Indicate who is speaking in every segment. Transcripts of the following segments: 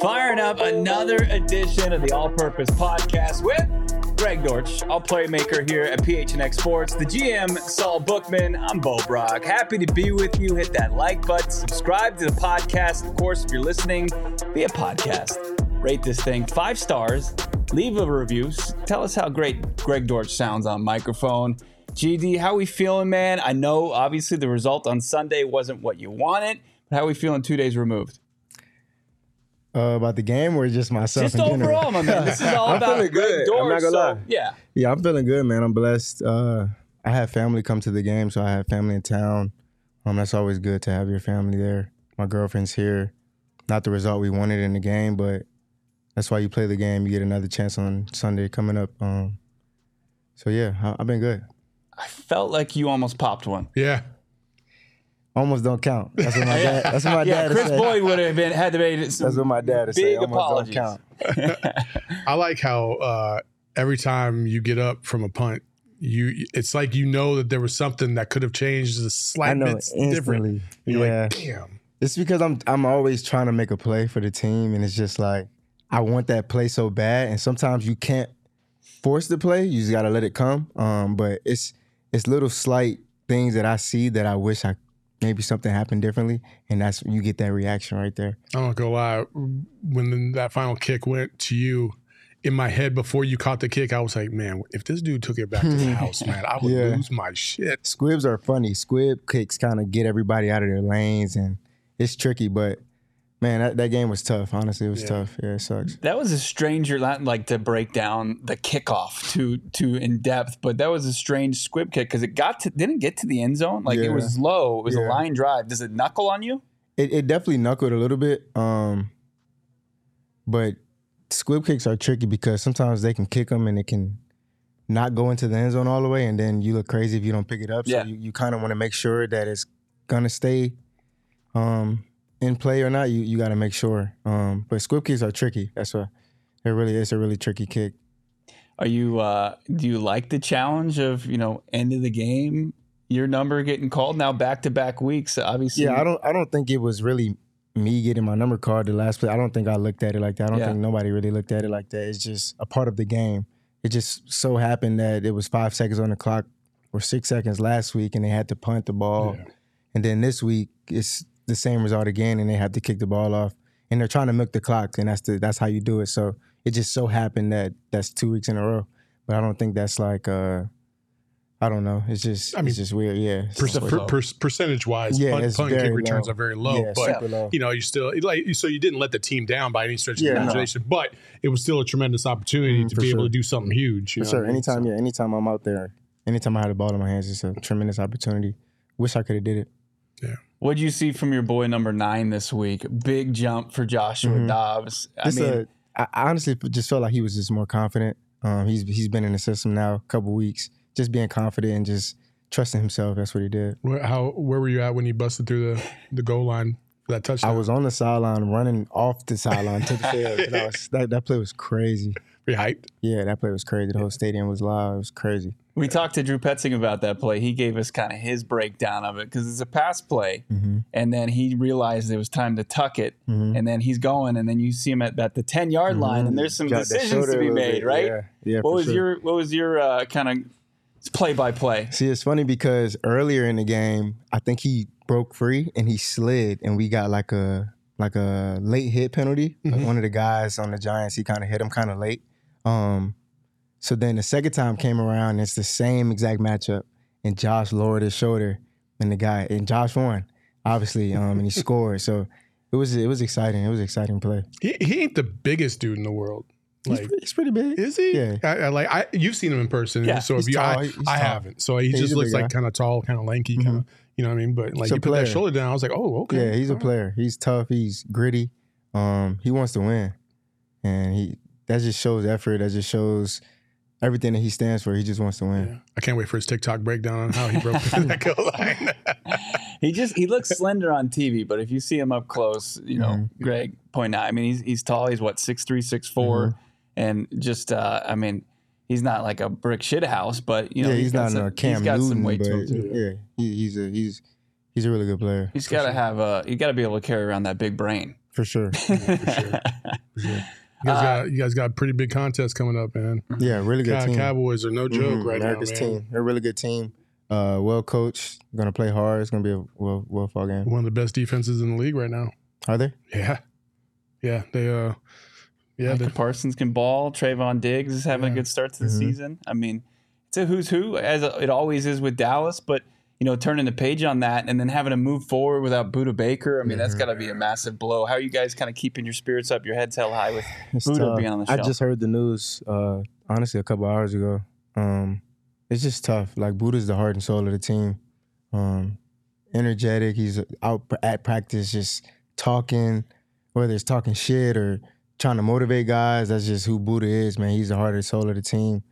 Speaker 1: Firing up another edition of the All Purpose Podcast with Greg Dortch, all playmaker here at PHNX Sports, the GM Saul Bookman. I'm Bo Brack. Happy to be with you. Hit that like button, subscribe to the podcast. Of course, if you're listening via podcast, rate this thing five stars, leave a review, tell us how great Greg Dortch sounds on microphone. GD, how we feeling, man? I know obviously the result on Sunday wasn't what you wanted, but how we feeling two days removed?
Speaker 2: Uh, about the game or just myself?
Speaker 1: Just
Speaker 2: in general?
Speaker 1: overall, my man. This is all
Speaker 2: I'm
Speaker 1: about
Speaker 2: feeling good.
Speaker 1: Dortch.
Speaker 2: I'm not gonna
Speaker 1: so,
Speaker 2: lie.
Speaker 1: Yeah.
Speaker 2: Yeah, I'm feeling good, man. I'm blessed. Uh, I had family come to the game, so I had family in town. Um, that's always good to have your family there. My girlfriend's here. Not the result we wanted in the game, but that's why you play the game. You get another chance on Sunday coming up. Um, so yeah, I, I've been good.
Speaker 1: I felt like you almost popped one.
Speaker 3: Yeah.
Speaker 2: Almost don't count. That's what my dad. That's what my
Speaker 1: yeah,
Speaker 2: dad.
Speaker 1: Chris
Speaker 2: said.
Speaker 1: Boyd would have been had to made some
Speaker 2: That's what my dad would say.
Speaker 1: big
Speaker 2: Almost
Speaker 1: apologies.
Speaker 2: don't count.
Speaker 3: I like how uh, every time you get up from a punt, you it's like you know that there was something that could have changed the
Speaker 2: I
Speaker 3: slight
Speaker 2: know
Speaker 3: bits different. you're
Speaker 2: Yeah.
Speaker 3: like, damn.
Speaker 2: It's because I'm I'm always trying to make a play for the team, and it's just like I want that play so bad, and sometimes you can't force the play. You just gotta let it come. Um, but it's it's little slight things that I see that I wish I maybe something happened differently, and that's you get that reaction right there.
Speaker 3: I'm not gonna lie. When that final kick went to you, in my head before you caught the kick, I was like, man, if this dude took it back to the house, man, I would
Speaker 2: Yeah.
Speaker 3: lose my shit.
Speaker 2: Squibs are funny. Squib kicks kind of get everybody out of their lanes, and it's tricky. But man, that, that game was tough. Honestly, it was
Speaker 3: Yeah.
Speaker 2: tough. Yeah, it sucks.
Speaker 1: That was a stranger, not like to break down the kickoff to to in depth, but that was a strange squib kick because it got to didn't get to the end zone. Like it was low. It was a line drive. Does it knuckle on you?
Speaker 2: It, it definitely knuckled a little bit. Um, but squib kicks are tricky because sometimes they can kick them and it can not go into the end zone all the way, and then you look crazy if you don't pick it up.
Speaker 1: Yeah.
Speaker 2: So you, you kind of want to make sure that it's gonna stay um, in play or not. You you got to make sure. Um, but squib kicks are tricky. That's why it really is a really tricky kick.
Speaker 1: Are you uh do you like the challenge of, you know, end of the game, your number getting called now back to back weeks? Obviously
Speaker 2: Yeah, I don't I don't think it was really me getting my number card the last play. I don't think I looked at it like that. I don't
Speaker 1: Yeah.
Speaker 2: think nobody really looked at it like that. It's just a part of the game. It just so happened that it was five seconds on the clock or six seconds last week and they had to punt the ball.
Speaker 3: Yeah.
Speaker 2: And then this week it's the same result again and they have to kick the ball off. And they're trying to milk the clock and that's the that's how you do it. So it just so happened that that's two weeks in a row. But I don't think that's like uh I don't know. It's just
Speaker 3: I mean,
Speaker 2: it's just weird. Yeah.
Speaker 3: Per- per- per- percentage wise,
Speaker 2: Yeah,
Speaker 3: punt, punt and kick returns
Speaker 2: low.
Speaker 3: are very low.
Speaker 2: yeah,
Speaker 3: but
Speaker 2: low.
Speaker 3: you know, you still like so you didn't let the team down by any stretch of
Speaker 2: Yeah,
Speaker 3: the
Speaker 2: no.
Speaker 3: imagination, but it was still a tremendous opportunity
Speaker 2: Mm,
Speaker 3: to be able to do something huge. You
Speaker 2: For
Speaker 3: know
Speaker 2: sure.
Speaker 3: what I mean?
Speaker 2: Anytime,
Speaker 3: So-
Speaker 2: yeah, anytime I'm out there, anytime I had the ball in my hands, it's a tremendous opportunity. Wish I could have did it.
Speaker 1: What'd you see from your boy number nine this week? Big jump for Joshua
Speaker 2: Mhm.
Speaker 1: Dobbs. I
Speaker 2: Just
Speaker 1: mean,
Speaker 2: uh, I I honestly just felt like he was just more confident. Um, he's he's been in the system now a couple weeks, just being confident and just trusting himself. That's what he did.
Speaker 3: Where, how where were you at when you busted through the, the goal line for that touchdown?
Speaker 2: I was on the sideline running off the sideline to the field. 'cause I was, that, that play was crazy.
Speaker 3: pretty hyped.
Speaker 2: Yeah, that play was crazy. The whole stadium was loud. It was crazy.
Speaker 1: We talked to Drew Petzing about that play. He gave us kind of his breakdown of it because it's a pass play,
Speaker 2: Mhm.
Speaker 1: and then he realized it was time to tuck it,
Speaker 2: Mhm.
Speaker 1: and then he's going, and then you see him at, at the ten yard line, and there's some
Speaker 2: Got
Speaker 1: decisions
Speaker 2: shoulder
Speaker 1: to be made,
Speaker 2: bit.
Speaker 1: right?
Speaker 2: Yeah, yeah.
Speaker 1: What
Speaker 2: for
Speaker 1: was
Speaker 2: sure.
Speaker 1: your what was your uh, kind of play by play?
Speaker 2: See, it's funny because earlier in the game, I think he broke free and he slid, and we got like a like a late hit penalty. Like
Speaker 3: Mhm.
Speaker 2: one of the guys on the Giants, he kind of hit him kind of late. Um, so then the second time came around, and it's the same exact matchup, and Josh lowered his shoulder, and the guy and Josh won, obviously, um, and he scored. So it was it was exciting. It was an exciting play.
Speaker 3: He, he ain't the biggest dude in the world.
Speaker 2: He's,
Speaker 3: Like,
Speaker 2: pre- he's pretty big.
Speaker 3: is he?
Speaker 2: Yeah.
Speaker 3: I, I like I, you've seen him in person.
Speaker 1: Yeah,
Speaker 3: so if you,
Speaker 2: tall.
Speaker 3: I,
Speaker 2: He's
Speaker 3: I haven't. So he
Speaker 2: Yeah,
Speaker 3: just looks like kind of tall, kind of lanky, kind of. You know what I mean? But like
Speaker 2: He's
Speaker 3: you put that shoulder down, I was like, oh, okay.
Speaker 2: Yeah, he's a
Speaker 3: All right.
Speaker 2: player. He's tough. He's gritty. Um, he wants to win, and he that just shows effort. That just shows everything that he stands for. He just wants to win.
Speaker 3: Yeah. I can't wait for his TikTok breakdown on how he broke that goal line.
Speaker 1: He just he looks slender on TV, but if you see him up close, you know,
Speaker 2: Mhm.
Speaker 1: Greg point out. I mean, he's he's tall. He's what six three, six four,
Speaker 2: Mm-hmm.
Speaker 1: and just uh, I mean, he's not like a brick shit house, but you know,
Speaker 2: yeah, he's,
Speaker 1: got
Speaker 2: not
Speaker 1: some,
Speaker 2: a Cam
Speaker 1: He's got
Speaker 2: Newton,
Speaker 1: some weight
Speaker 2: but
Speaker 1: to him too.
Speaker 2: yeah, he, he's a he's he's a really good player
Speaker 1: He's got to have a. You got to be able to carry around that big brain.
Speaker 2: for sure.
Speaker 3: For sure. For sure. You guys, got, you guys got a pretty big contest coming up, man.
Speaker 2: Yeah, really good
Speaker 3: Cow-
Speaker 2: team.
Speaker 3: Cowboys are no joke
Speaker 2: Mhm,
Speaker 3: right
Speaker 2: America's
Speaker 3: now, man.
Speaker 2: team. They're a really good team. Uh, well coached. Gonna play hard. It's gonna be a well well fought game.
Speaker 3: One of the best defenses in the league right now.
Speaker 2: Are they?
Speaker 3: Yeah, yeah. They uh, yeah.
Speaker 1: Micah Parsons can ball. Trevon Diggs is having a good start to the
Speaker 2: Mhm.
Speaker 1: season. I mean, it's a who's who, as it always is with Dallas. But you know, turning the page on that and then having to move forward without Budda Baker. I mean, that's
Speaker 2: Mhm.
Speaker 1: got to be a massive blow. How are you guys kind of keeping your spirits up, your heads held high with
Speaker 2: It's
Speaker 1: Budda
Speaker 2: tough.
Speaker 1: being on the show?
Speaker 2: I just heard the news. Uh, honestly, a couple hours ago. Um, it's just tough. Like Budda's the heart and soul of the team. Um, energetic. He's out at practice, just talking, whether it's talking shit or trying to motivate guys. That's just who Budda is, man. He's the heart and soul of the team.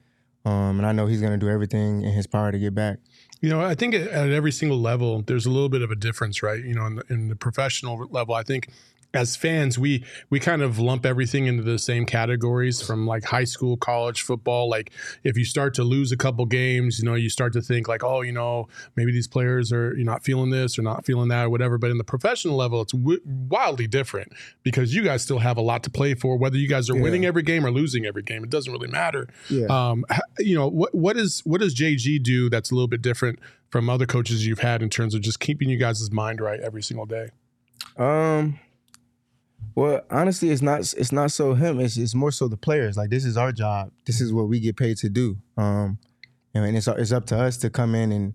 Speaker 2: Um, and I know he's gonna do everything in his power to get back.
Speaker 3: You know, I think at every single level, there's a little bit of a difference, right? You know, in the, in the professional level, I think as fans, we we kind of lump everything into the same categories from like high school, college football. Like if you start to lose a couple games, you know, you start to think like, oh, you know, maybe these players are you're not feeling this or not feeling that or whatever. But in the professional level, it's w- wildly different because you guys still have a lot to play for. Whether you guys are
Speaker 2: Yeah.
Speaker 3: winning every game or losing every game, it doesn't really matter.
Speaker 2: Yeah.
Speaker 3: Um, you know, what what is what does JG do that's a little bit different from other coaches you've had in terms of just keeping you guys' mind right every single day?
Speaker 2: Um. Well, honestly, it's not. It's not so him. It's it's more so the players. Like this is our job. This is what we get paid to do. Um, and it's it's up to us to come in and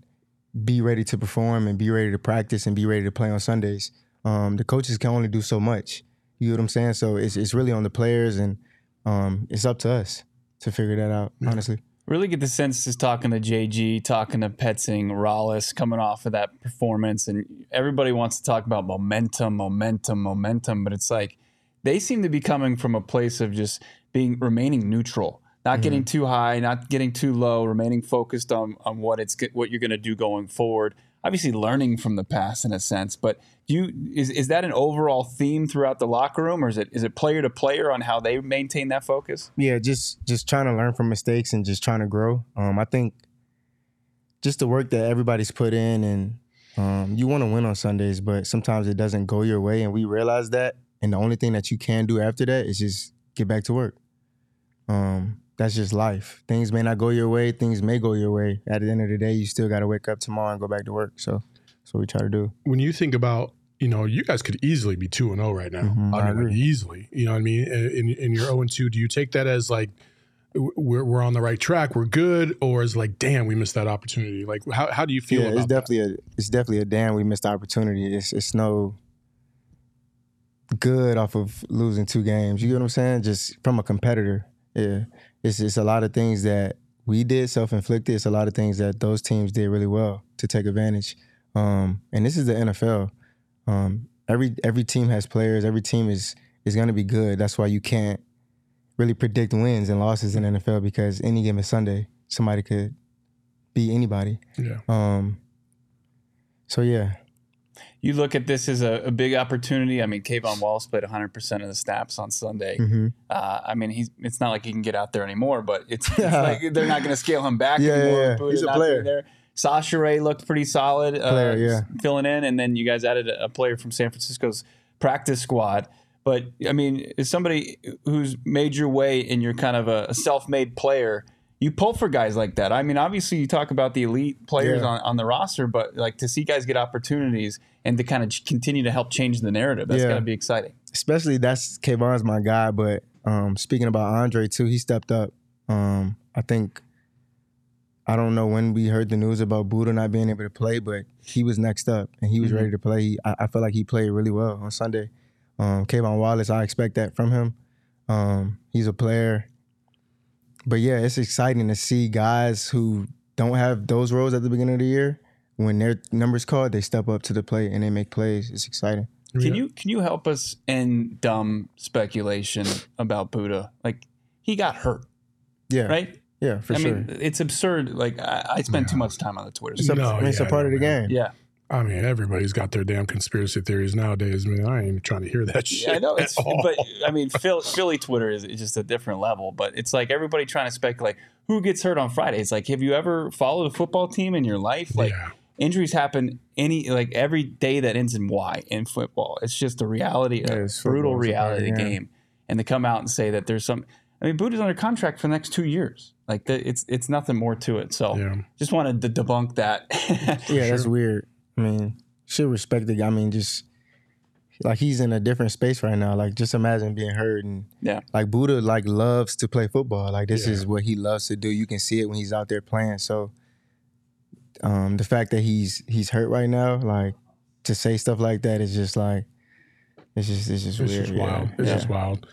Speaker 2: be ready to perform and be ready to practice and be ready to play on Sundays. Um, the coaches can only do so much. You know what I'm saying? So it's it's really on the players and um, it's up to us to figure that out. Honestly.
Speaker 1: Really get the sense just talking to JG, talking to Petzing, Rallis, coming off of that performance, and everybody wants to talk about momentum, momentum, momentum, but it's like they seem to be coming from a place of just being remaining neutral, not mm-hmm. getting too high, not getting too low, remaining focused on on what it's what you're going to do going forward. Obviously, learning from the past in a sense, but do you is is that an overall theme throughout the locker room, or is it is it player to player on how they maintain that focus?
Speaker 2: Yeah, just just trying to learn from mistakes and just trying to grow. Um, I think just the work that everybody's put in, and um, you want to win on Sundays, but sometimes it doesn't go your way, and we realize that. And the only thing that you can do after that is just get back to work. Um, that's just life. Things may not go your way. Things may go your way. At the end of the day, you still got to wake up tomorrow and go back to work. So that's what we try to do.
Speaker 3: When you think about you know, you guys could easily be two and zero right now.
Speaker 2: Mhm,
Speaker 3: I mean, easily. You know what I mean? In, in your zero and two, do you take that as like we're we're on the right track, we're good, or is like, damn, we missed that opportunity? Like, how how do you feel
Speaker 2: yeah, it's definitely a it's definitely a damn we missed the opportunity. It's it's no good off of losing two games. You get what I'm saying? Just from a competitor. Yeah. It's it's a lot of things that we did self inflicted. It's a lot of things that those teams did really well to take advantage. Um, and this is the NFL. Um, every every team has players. Every team is is going to be good. That's why you can't really predict wins and losses in the NFL because any given Sunday somebody could be anybody.
Speaker 3: Yeah.
Speaker 2: Um. So yeah,
Speaker 1: You look at this as a, a big opportunity. I mean, K'Von Wallace played 100% of the snaps on Sunday.
Speaker 2: hmm
Speaker 1: Uh, I mean, he's it's not like he can get out there anymore, but it's, it's like they're not going to scale him back
Speaker 2: Yeah, yeah,
Speaker 1: anymore.
Speaker 2: yeah.
Speaker 1: Budda
Speaker 2: He's a player.
Speaker 1: There. Chachere looked pretty solid, uh,
Speaker 2: Player, yeah.
Speaker 1: filling in, and then you guys added a, a player from San Francisco's practice squad. But I mean, as somebody who's made your way in your kind of a, a self-made player, you pull for guys like that. I mean, obviously, you talk about the elite players
Speaker 2: Yeah.
Speaker 1: on, on the roster, but like to see guys get opportunities and to kind of continue to help change the narrative, that's
Speaker 2: Yeah.
Speaker 1: got to be exciting.
Speaker 2: especially that's K'Von's my guy. But um, speaking about Andre too, he stepped up. Um, I think I don't know when we heard the news about Budda not being able to play, but he was next up and he was
Speaker 1: Mhm.
Speaker 2: ready to play. He, I, I feel like he played really well on Sunday. Um, K'Von Wallace, I expect that from him. Um, he's a player. But yeah, it's exciting to see guys who don't have those roles at the beginning of the year. When their numbers called, they step up to the plate and they make plays. It's exciting.
Speaker 1: Can you can you help us in dumb speculation about Budda? Like he got hurt,
Speaker 2: Yeah,
Speaker 1: right?
Speaker 2: Yeah, for
Speaker 1: I
Speaker 2: sure.
Speaker 1: mean, it's absurd. Like I, I spend too much time on the Twitter.
Speaker 2: it's a,
Speaker 3: No,
Speaker 2: I mean, it's a part of the
Speaker 3: man.
Speaker 2: game.
Speaker 1: yeah,
Speaker 3: I mean, everybody's got their damn conspiracy theories nowadays. Man, I ain't even trying to hear that shit.
Speaker 1: Yeah, I know. It's, but I mean, Philly, Philly Twitter is, is just a different level. But it's like everybody trying to speculate who gets hurt on Friday. It's like, have you ever followed a football team in your life? Like
Speaker 3: Yeah.
Speaker 1: injuries happen any like every day that ends in Y in football. It's just the reality,
Speaker 2: Yeah,
Speaker 1: brutal reality of
Speaker 2: the game.
Speaker 1: And to come out and say that there's some. I mean, Budda's under contract for the next two years. Like the, it's it's nothing more to it. So
Speaker 3: Yeah.
Speaker 1: just wanted to debunk that.
Speaker 2: Yeah, that's weird. I mean, should respect the guy. I mean, just like he's in a different space right now. Like, just imagine being hurt and
Speaker 1: yeah.
Speaker 2: like Budda like loves to play football. Like this
Speaker 3: Yeah.
Speaker 2: is what he loves to do. You can see it when he's out there playing. So um the fact that he's he's hurt right now, like to say stuff like that is just like it's just it's just
Speaker 3: It's
Speaker 2: weird.
Speaker 3: just
Speaker 2: yeah.
Speaker 3: wild. It's
Speaker 2: Yeah.
Speaker 3: just wild.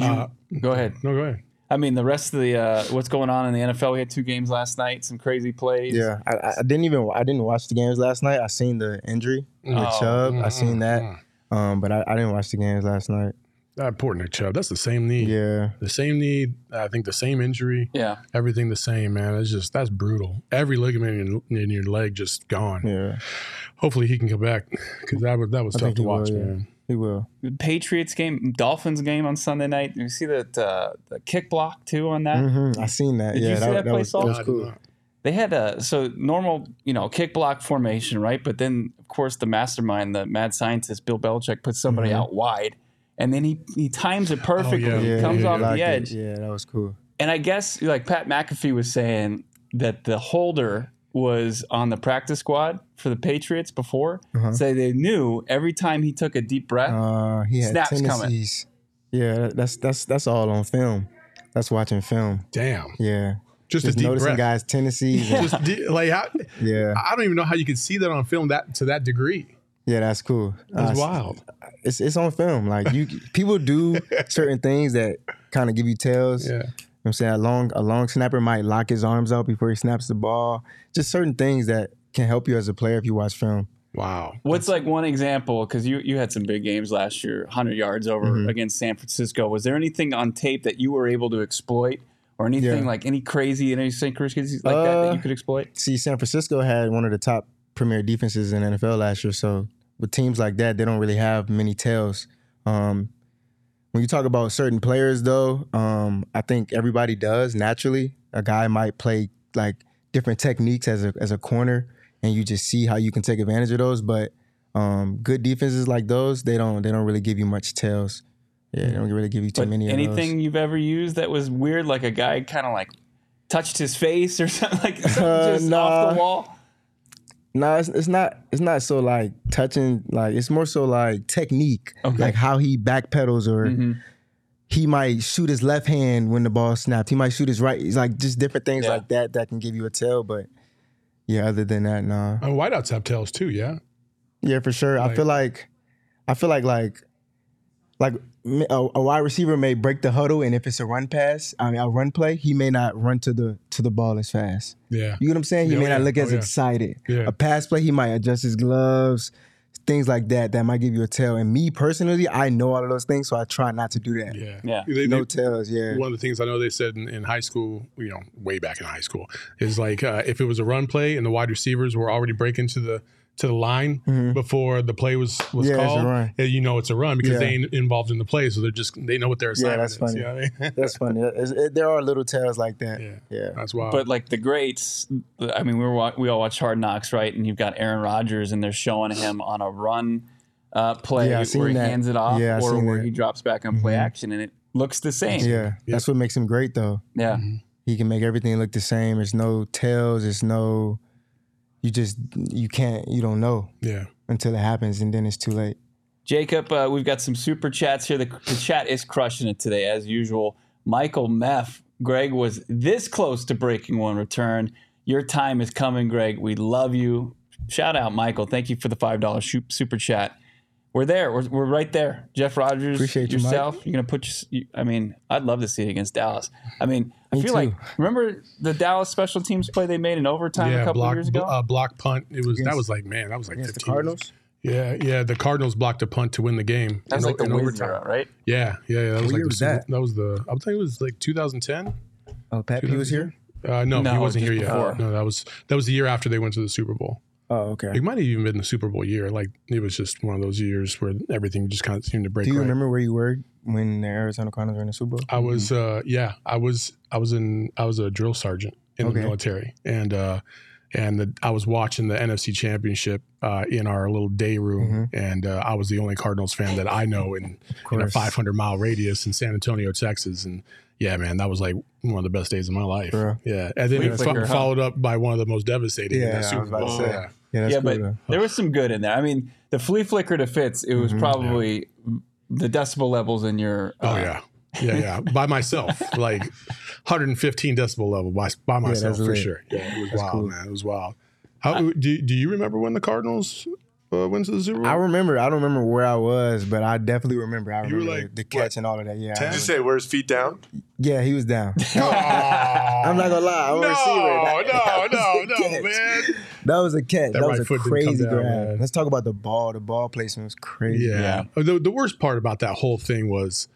Speaker 3: Uh,
Speaker 1: Go ahead.
Speaker 3: no, go ahead.
Speaker 1: I mean, the rest of the uh, what's going on in the NFL. We had two games last night. Some crazy plays.
Speaker 2: Yeah, I- I, I didn't even I didn't watch the games last night. I seen the injury with
Speaker 1: Oh,
Speaker 2: Chubb. I seen that,
Speaker 3: mm.
Speaker 2: um, but I, I didn't watch the games last night.
Speaker 3: That poor Nick Chubb. That's the same knee.
Speaker 2: Yeah,
Speaker 3: The same knee. I think the same injury.
Speaker 1: Yeah.
Speaker 3: Everything the same, man. It's just that's brutal. Every ligament in your, in your leg just gone.
Speaker 2: yeah,
Speaker 3: Hopefully he can come back because that was that was
Speaker 2: I
Speaker 3: tough to watch,
Speaker 2: will, yeah.
Speaker 3: man.
Speaker 2: He will.
Speaker 1: Patriots game, Dolphins game on Sunday night. You see that uh, the kick block too on that.
Speaker 2: hmm I seen that.
Speaker 1: Did you
Speaker 2: yeah,
Speaker 1: see
Speaker 2: that,
Speaker 1: that play,
Speaker 2: was,
Speaker 1: Saul?
Speaker 2: that was cool.
Speaker 1: They had a so normal, you know, kick block formation, right? But then of course the mastermind, the mad scientist Bill Belichick, puts somebody
Speaker 2: Mhm.
Speaker 1: out wide, and then he he times it perfectly.
Speaker 3: yeah.
Speaker 1: He
Speaker 2: Yeah,
Speaker 1: comes
Speaker 2: he
Speaker 1: off
Speaker 2: blocked
Speaker 1: the
Speaker 2: it.
Speaker 1: edge.
Speaker 2: Yeah, that was cool.
Speaker 1: And I guess like Pat McAfee was saying that the holder was on the practice squad for the Patriots before,
Speaker 2: Uh-huh.
Speaker 1: so they knew every time he took a deep breath.
Speaker 2: Uh, he had
Speaker 1: Snaps coming.
Speaker 2: Yeah, that's that's that's all on film. That's watching film.
Speaker 3: Damn.
Speaker 2: Yeah,
Speaker 3: Just,
Speaker 2: just
Speaker 3: a deep
Speaker 2: noticing
Speaker 3: breath.
Speaker 2: guys' tendencies. and-
Speaker 3: Just de- like how,
Speaker 2: yeah,
Speaker 3: I don't even know how you can see that on film that to that degree.
Speaker 2: yeah, that's cool.
Speaker 3: That's
Speaker 2: Uh,
Speaker 3: wild.
Speaker 2: It's it's on film. Like you, people do certain things that kind of give you tells.
Speaker 3: Yeah.
Speaker 2: You know what I'm saying a long a long snapper might lock his arms out before he snaps the ball. Just certain things that can help you as a player if you watch film.
Speaker 3: Wow.
Speaker 1: What's like one example? Because you you had some big games last year, hundred yards over
Speaker 2: Mhm.
Speaker 1: against San Francisco. Was there anything on tape that you were able to exploit, or anything
Speaker 2: Yeah.
Speaker 1: like any crazy any idiosyncrasies like that that
Speaker 2: Uh,
Speaker 1: you could exploit?
Speaker 2: See, San Francisco had one of the top premier defenses in NFL last year. So with teams like that, they don't really have many tails. Um, when you talk about certain players, though, um, I think everybody does naturally. A guy might play like different techniques as a as a corner, and you just see how you can take advantage of those. But um, good defenses like those, they don't they don't really give you much tails. Yeah, they don't really give you too
Speaker 1: But
Speaker 2: many. of
Speaker 1: anything you've ever used that was weird, like a guy kind of like touched his face or something like something
Speaker 2: Uh,
Speaker 1: just off the wall.
Speaker 2: No, it's, it's not. It's not so like touching. Like it's more so like technique,
Speaker 1: Okay.
Speaker 2: like how he backpedals, or
Speaker 1: Mhm.
Speaker 2: he might shoot his left hand when the ball snapped. He might shoot his right. It's like just different things
Speaker 1: Yeah.
Speaker 2: like that that can give you a tell. But yeah, other than that, no.
Speaker 3: And wideouts have tails too, yeah.
Speaker 2: Yeah, for sure. I feel like, I feel like like, like a, a wide receiver may break the huddle, and if it's a run pass, I mean a run play, he may not run to the to the ball as fast.
Speaker 3: Yeah.
Speaker 2: You know what I'm saying? He
Speaker 3: Yeah,
Speaker 2: may
Speaker 3: oh,
Speaker 2: not
Speaker 3: yeah.
Speaker 2: look as
Speaker 3: Oh, yeah.
Speaker 2: excited.
Speaker 3: Yeah.
Speaker 2: A pass play, he might adjust his gloves, things like that. That might give you a tell. And me personally, I know all of those things, so I try not to do that.
Speaker 3: Yeah.
Speaker 1: Yeah.
Speaker 3: They-
Speaker 2: No
Speaker 3: they-
Speaker 2: tells. Yeah.
Speaker 3: one of the things I know they said in, in high school, you know, way back in high school, is like uh, if it was a run play and the wide receivers were already breaking to the to the line before the play was was
Speaker 2: Mm-hmm. Yeah,
Speaker 3: called,
Speaker 2: run.
Speaker 3: you know it's a run because
Speaker 2: Yeah.
Speaker 3: they ain't involved in the play, so they're just they know what their assignment
Speaker 2: that's
Speaker 3: is.
Speaker 2: funny.
Speaker 3: You know what I mean?
Speaker 2: That's funny. It's- it- there are little tells like that.
Speaker 3: Yeah.
Speaker 2: Yeah.
Speaker 3: That's wild.
Speaker 1: But like the greats, I mean, we were we all watch Hard Knocks, right? And you've got Aaron Rodgers, and they're showing him on a run uh, play
Speaker 2: Yeah,
Speaker 1: where he
Speaker 2: that.
Speaker 1: hands it off,
Speaker 2: Yeah,
Speaker 1: or where
Speaker 2: that.
Speaker 1: he drops back on play
Speaker 2: Mhm.
Speaker 1: action, and it looks the same.
Speaker 2: Yeah. That's what makes him great, though.
Speaker 1: Yeah.
Speaker 2: He can make everything look the same. There's no tails. There's no. You just you can't you don't know
Speaker 3: yeah.
Speaker 2: until it happens, and then it's too late.
Speaker 1: Jacob, uh, we've got some super chats here. The, the chat is crushing it today, as usual. Michael Meff, Greg was this close to breaking one return. Your time is coming, Greg. We love you. Shout out, Michael. Thank you for the $5 super chat. We're there. We're, we're right there. Jeff Rogers,
Speaker 2: Appreciate
Speaker 1: yourself. You're gonna put. Your, you, I mean, I'd love to see it against Dallas. I mean, I
Speaker 2: Me
Speaker 1: feel
Speaker 2: too.
Speaker 1: like remember the Dallas special teams play they made in overtime a couple
Speaker 3: block
Speaker 1: years ago.
Speaker 3: uh, block punt. It was that was like man, that was like
Speaker 2: the
Speaker 3: 15 years.
Speaker 2: Cardinals.
Speaker 3: Yeah, yeah. The Cardinals blocked a punt to win the game.
Speaker 1: that was
Speaker 3: in,
Speaker 1: like the
Speaker 3: in
Speaker 1: Wiz
Speaker 3: overtime.
Speaker 1: era, right?
Speaker 3: Yeah, yeah, yeah. That was
Speaker 2: What
Speaker 3: like
Speaker 2: year
Speaker 3: the
Speaker 2: was that?
Speaker 3: that was the. I think it was like 2010.
Speaker 2: Oh, Pat P was here.
Speaker 3: Uh, no,
Speaker 1: No,
Speaker 3: he wasn't
Speaker 1: just
Speaker 3: here
Speaker 1: before.
Speaker 3: yet. No, that was that was the year after they went to the Super Bowl.
Speaker 2: Oh, okay.
Speaker 3: It might have even been the Super Bowl year. Like it was just one of those years where everything just kind of seemed to break.
Speaker 2: Do you
Speaker 3: right.
Speaker 2: remember where you were when the Arizona Cardinals were in the Super Bowl?
Speaker 3: I was uh yeah, I was I was in I was a drill sergeant in
Speaker 2: Okay.
Speaker 3: the military and uh and the, I was watching the NFC championship uh, in our little day room and uh, I was the only Cardinals fan that I know in, in a 500 mile radius in San Antonio, Texas and yeah, man, that was like one of the best days of my life.
Speaker 2: Bro.
Speaker 3: Yeah, and then
Speaker 1: Flea
Speaker 3: it fo- followed up by one of the most devastating in
Speaker 2: Yeah,
Speaker 3: Super
Speaker 2: was about to
Speaker 3: Bowl. Yeah.
Speaker 2: Yeah, that's
Speaker 1: yeah,
Speaker 2: cool.
Speaker 1: but
Speaker 2: though.
Speaker 1: there was some good in there. I mean, the flea flicker to Fitz, it was probably the decibel levels in your.
Speaker 3: Oh
Speaker 1: uh,
Speaker 3: yeah, yeah, yeah. by myself, like 115 decibel level by by myself
Speaker 2: that's
Speaker 3: for
Speaker 2: lit.
Speaker 3: sure. Yeah, it was
Speaker 2: That's
Speaker 3: wild,
Speaker 2: cool.
Speaker 3: man. It was wild. How do do you remember when the Cardinals uh, went to the Super Bowl?
Speaker 2: I remember. I don't remember where I was, but I definitely remember. I
Speaker 3: You were
Speaker 2: remember
Speaker 3: like,
Speaker 2: the
Speaker 3: what,
Speaker 2: catch and all of that. Yeah, I
Speaker 3: 10?
Speaker 4: Did you
Speaker 2: remember.
Speaker 4: say where's feet down?
Speaker 2: yeah, he was down.
Speaker 3: I'm
Speaker 2: I'm not gonna lie. I'm a
Speaker 3: no,
Speaker 2: receiver. That-
Speaker 3: no,
Speaker 2: that was
Speaker 3: no, no,
Speaker 2: catch.
Speaker 3: man.
Speaker 2: That was a catch.
Speaker 3: That
Speaker 2: That,
Speaker 3: right
Speaker 2: was
Speaker 3: foot
Speaker 2: a
Speaker 3: didn't come
Speaker 2: crazy
Speaker 3: down,
Speaker 2: grab.
Speaker 3: man.
Speaker 2: Let's talk about the ball. The ball placement was crazy.
Speaker 3: Yeah. Uh, the, the worst part about that whole thing was,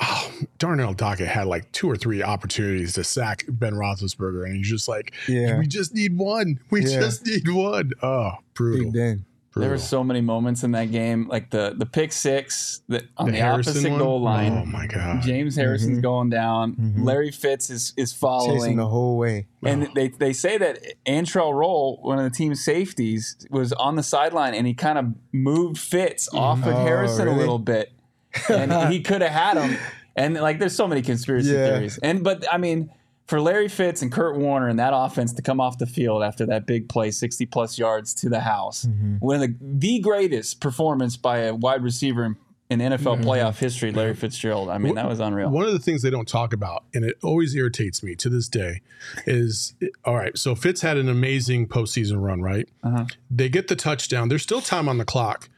Speaker 3: oh, Darnell Dockett had like two or three opportunities to sack Ben Roethlisberger, and he's just like,
Speaker 2: Yeah.
Speaker 3: we just need one. We
Speaker 2: Yeah.
Speaker 3: just need one. Oh, brutal.
Speaker 2: Big Ben.
Speaker 1: There were so many moments in that game, like the the pick six that on the,
Speaker 3: Harrison
Speaker 1: opposite
Speaker 3: one?
Speaker 1: goal oh line.
Speaker 3: Oh my god.
Speaker 1: James Harrison's mm-hmm. going down. Mm-hmm. Larry Fitz is is
Speaker 2: Chasing
Speaker 1: following.
Speaker 2: the whole way.
Speaker 1: And they, they say that Antrel Rolle, one of the team's safeties, was on the sideline and he kind of moved Fitz mm-hmm. off of
Speaker 2: Oh,
Speaker 1: Harrison a little bit. And he could have had him. And like there's so many conspiracy
Speaker 2: Yeah.
Speaker 1: theories. And but I mean, for Larry Fitz and Kurt Warner and that offense to come off the field after that big play, 60 plus yards to the house,
Speaker 2: Mm-hmm.
Speaker 1: one of the, the greatest performance by a wide receiver in, in NFL playoff history, Larry Fitzgerald. I mean, that was unreal.
Speaker 3: One of the things they don't talk about, and it always irritates me to this day, is all right. So Fitz had an amazing postseason run, right?
Speaker 1: Uh-huh.
Speaker 3: They get the touchdown. There's still time on the clock,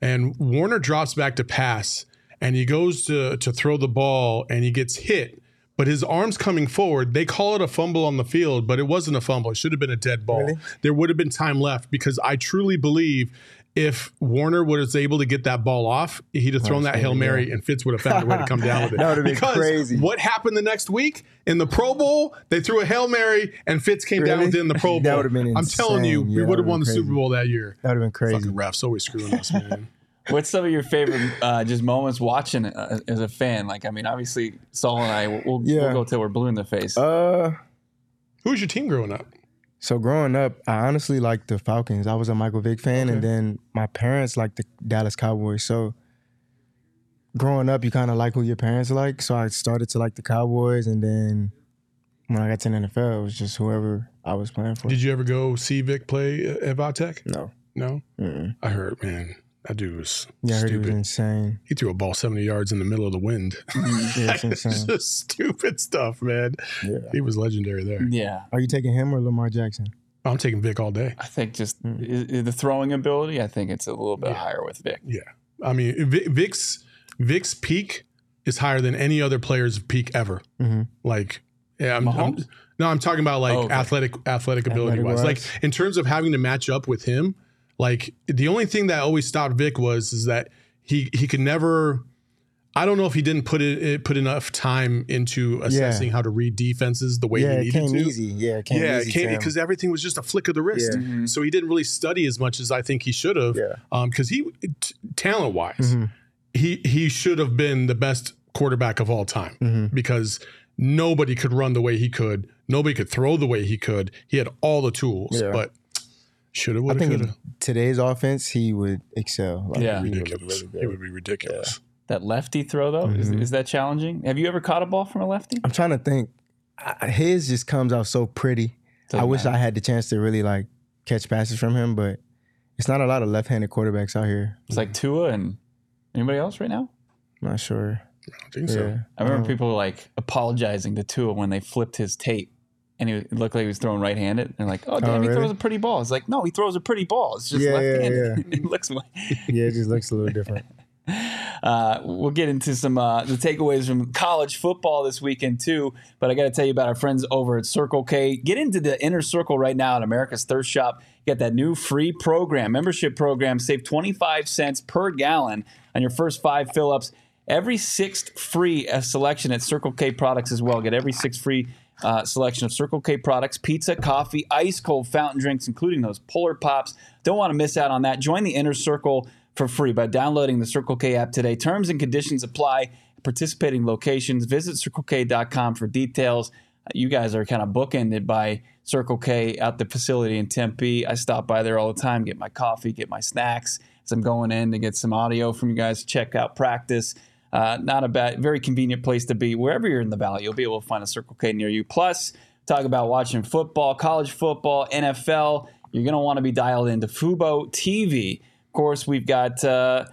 Speaker 3: and Warner drops back to pass, and he goes to to throw the ball, and he gets hit. But his arms coming forward, they call it a fumble on the field, but it wasn't a fumble. It should have been a dead ball.
Speaker 2: Really?
Speaker 3: There would have been time left because I truly believe if Warner was able to get that ball off, he'd have thrown that Hail Mary and Fitz would have found a way to come down with it.
Speaker 2: That would have been
Speaker 3: because
Speaker 2: crazy.
Speaker 3: What happened the next week in the Pro Bowl? They threw a Hail Mary and Fitz came down
Speaker 2: Really?
Speaker 3: within the Pro Bowl.
Speaker 2: That would have been
Speaker 3: I'm telling you,
Speaker 2: insane.
Speaker 3: we would have won the
Speaker 2: would've
Speaker 3: Super Bowl that year.
Speaker 2: That would have been crazy.
Speaker 3: Fucking refs always screwing us, man.
Speaker 1: What's some of your favorite uh, just moments watching uh, as a fan? Like, I mean, obviously, Saul and I, we'll, we'll
Speaker 2: Yeah.
Speaker 1: go till we're blue in the face.
Speaker 2: Uh,
Speaker 3: Who was your team growing up?
Speaker 2: so growing up, I honestly liked the Falcons. I was a Michael Vick fan, and then my parents liked the Dallas Cowboys. So growing up, you kind of like who your parents like. So I started to like the Cowboys, and then when I got to the NFL, it was just whoever I was playing for.
Speaker 3: Did you ever go see Vick play at Va Tech?
Speaker 2: no.
Speaker 3: No,
Speaker 2: Mm-mm.
Speaker 3: I heard, man, that dude was
Speaker 2: Yeah, I heard he was
Speaker 3: stupid.
Speaker 2: insane.
Speaker 3: He threw a ball 70 yards in the middle of the wind.
Speaker 2: Yeah, it's
Speaker 3: It's
Speaker 2: insane.
Speaker 3: just stupid stuff, man.
Speaker 2: Yeah.
Speaker 3: He was legendary there.
Speaker 1: yeah,
Speaker 2: Are you taking him or Lamar Jackson?
Speaker 3: I'm taking Vick all day.
Speaker 1: I think just i- i- the throwing ability. I think it's a little bit higher with Vick.
Speaker 3: Yeah, I mean Vick's Vick's peak is higher than any other player's peak ever.
Speaker 2: Mhm.
Speaker 3: Like, yeah, I'm, I'm-
Speaker 1: Mahomes?
Speaker 3: no, I'm talking about like
Speaker 1: Oh, okay.
Speaker 3: athletic athletic ability wise. Like in terms of having to match up with him, like the only thing that always stopped Vick was is that he he could never. I don't know if he didn't put it, it put enough time into assessing how to read defenses the way
Speaker 2: yeah,
Speaker 3: he
Speaker 2: it
Speaker 3: needed
Speaker 2: came
Speaker 3: to.
Speaker 2: easy. Yeah, it came
Speaker 3: yeah,
Speaker 2: easy.
Speaker 3: it came
Speaker 2: to him.
Speaker 3: because everything was just a flick of the wrist.
Speaker 2: Yeah.
Speaker 1: Mm-hmm.
Speaker 3: So he didn't really study as much as I think he should have.
Speaker 2: Yeah.
Speaker 3: Because he, t- talent wise,
Speaker 2: Mhm.
Speaker 3: he he should have been the best quarterback of all time
Speaker 2: Mhm.
Speaker 3: because nobody could run the way he could. Nobody could throw the way he could. He had all the tools,
Speaker 2: Yeah.
Speaker 3: but should have,
Speaker 2: I
Speaker 3: would
Speaker 2: think
Speaker 3: have,
Speaker 2: in today's offense, he would excel. Like,
Speaker 1: Yeah.
Speaker 2: he would look
Speaker 3: Ridiculous.
Speaker 2: really
Speaker 3: It would be ridiculous.
Speaker 1: That lefty throw though is,
Speaker 2: Mhm.
Speaker 1: is that challenging? Have you ever caught a ball from a lefty?
Speaker 2: I'm trying to think. I- His just comes out so pretty. I
Speaker 1: Doesn't
Speaker 2: wish
Speaker 1: matter.
Speaker 2: I had the chance to really like catch passes from him, but it's not a lot of left-handed quarterbacks out here.
Speaker 1: It's like Tua and anybody else right now.
Speaker 2: I'm not sure.
Speaker 3: I don't think so.
Speaker 1: I remember
Speaker 2: Um,
Speaker 1: people like apologizing to Tua when they flipped his tape and he it looked like he was throwing right-handed. And like, oh damn, he
Speaker 2: really?
Speaker 1: throws a pretty ball. It's like, no, he throws a pretty ball. It's just
Speaker 2: Yeah, yeah,
Speaker 1: left-handed. it looks like.
Speaker 2: Yeah, it just looks a little different.
Speaker 1: Uh, we'll get into some uh, the takeaways from college football this weekend too. But I got to tell you about our friends over at Circle K. Get into the inner circle right now at America's Thirst Shop. Get that new free program, membership program. Save twenty five cents per gallon on your first five fill ups. Every sixth free uh, selection at Circle K products as well. Get every sixth free uh, selection of Circle K products, pizza, coffee, ice cold fountain drinks, including those Polar Pops. Don't want to miss out on that. Join the inner circle for free by downloading the Circle K app today. Terms and conditions apply. Participating locations. Visit CircleK.com for details. You guys are kind of bookended by Circle K at the facility in Tempe. I stop by there all the time, get my coffee, get my snacks as I'm going in to get some audio from you guys check out practice. Uh, not a bad, very convenient place to be. Wherever you're in the valley, you'll be able to find a Circle K near you. Plus, talk about watching football, college football, NFL. You're going to want to be dialed into Fubo TV. Of course, we've got uh,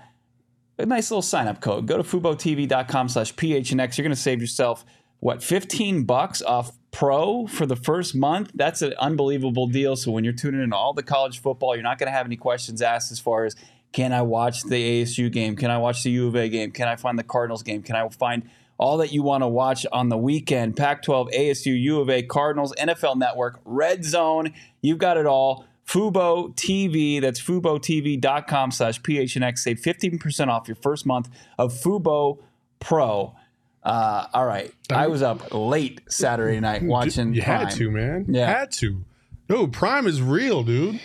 Speaker 1: a nice little sign up code. Go to FuboTV.com slash PHNX. You're going to save yourself, what, 15 bucks off Pro for the first month? That's an unbelievable deal. So when you're tuning in to all the college football, you're not going to have any questions asked as far as can I watch the ASU game? Can I watch the U of A game? Can I find the Cardinals game? Can I find all that you want to watch on the weekend? Pac 12, ASU, U of A, Cardinals, NFL Network, Red Zone. You've got it all. Fubo TV, that's FuboTV.com slash PHNX. Save 15% off your first month of Fubo Pro. Uh, all right. I was up late Saturday night watching
Speaker 3: You
Speaker 1: Prime.
Speaker 3: had to, man.
Speaker 1: Yeah.
Speaker 3: Had to. No, Prime is real, dude.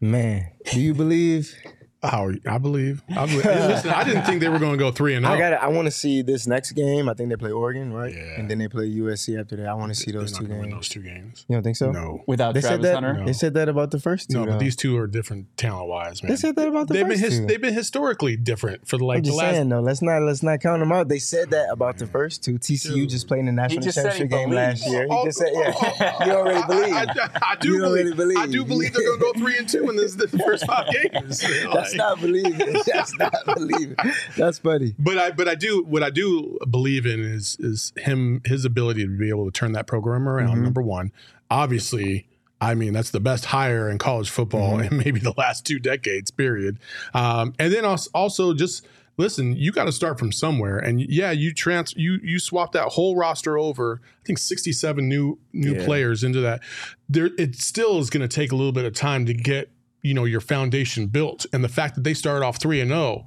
Speaker 2: Man, do you believe?
Speaker 3: Oh, I believe. I believe. Listen, I didn't think they were going to go three and
Speaker 2: I oh.
Speaker 3: zero.
Speaker 2: got. I want to see this next game. I think they play Oregon, right?
Speaker 3: Yeah.
Speaker 2: And then they play USC after that. I want to see
Speaker 3: They're
Speaker 2: those
Speaker 3: not
Speaker 2: two
Speaker 3: gonna win
Speaker 2: games.
Speaker 3: those two games.
Speaker 2: You don't think so?
Speaker 3: No,
Speaker 1: Without
Speaker 2: They said
Speaker 1: Travis
Speaker 2: that.
Speaker 1: Hunter.
Speaker 2: They said that about the first two.
Speaker 3: no, but
Speaker 2: though.
Speaker 3: these two are different talent wise, man.
Speaker 2: They said that about the
Speaker 3: they've
Speaker 2: first
Speaker 3: been his,
Speaker 2: two.
Speaker 3: they've been historically different for the, like
Speaker 2: I'm
Speaker 3: the
Speaker 2: just
Speaker 3: last.
Speaker 2: saying though. Let's not let's not count them out. They said that about the mm. first two. TCU
Speaker 3: Dude.
Speaker 2: just played in the national
Speaker 1: just said he
Speaker 2: championship game
Speaker 1: believes.
Speaker 2: last year. He
Speaker 3: Oh,
Speaker 2: just said, yeah. Oh, oh, you already believe.
Speaker 3: I, I, I do
Speaker 2: You already
Speaker 3: believe, I do believe they're going to go three and two in this the first five games.
Speaker 2: That's not believing. That's not believing. That's funny.
Speaker 3: But I but I do what I do believe in is is him his ability to be able to turn that program around.
Speaker 2: Mm-hmm.
Speaker 3: Number one, obviously, I mean that's the best hire in college football
Speaker 2: Mm-hmm.
Speaker 3: in maybe the last two decades. Period. Um, and then als- also just listen, you got to start from somewhere. And yeah, you trans you you swap that whole roster over. I think sixty seven new new
Speaker 2: Yeah.
Speaker 3: players into that. There, it still is going to take a little bit of time to get you know your foundation built. And the fact that they started off three and zero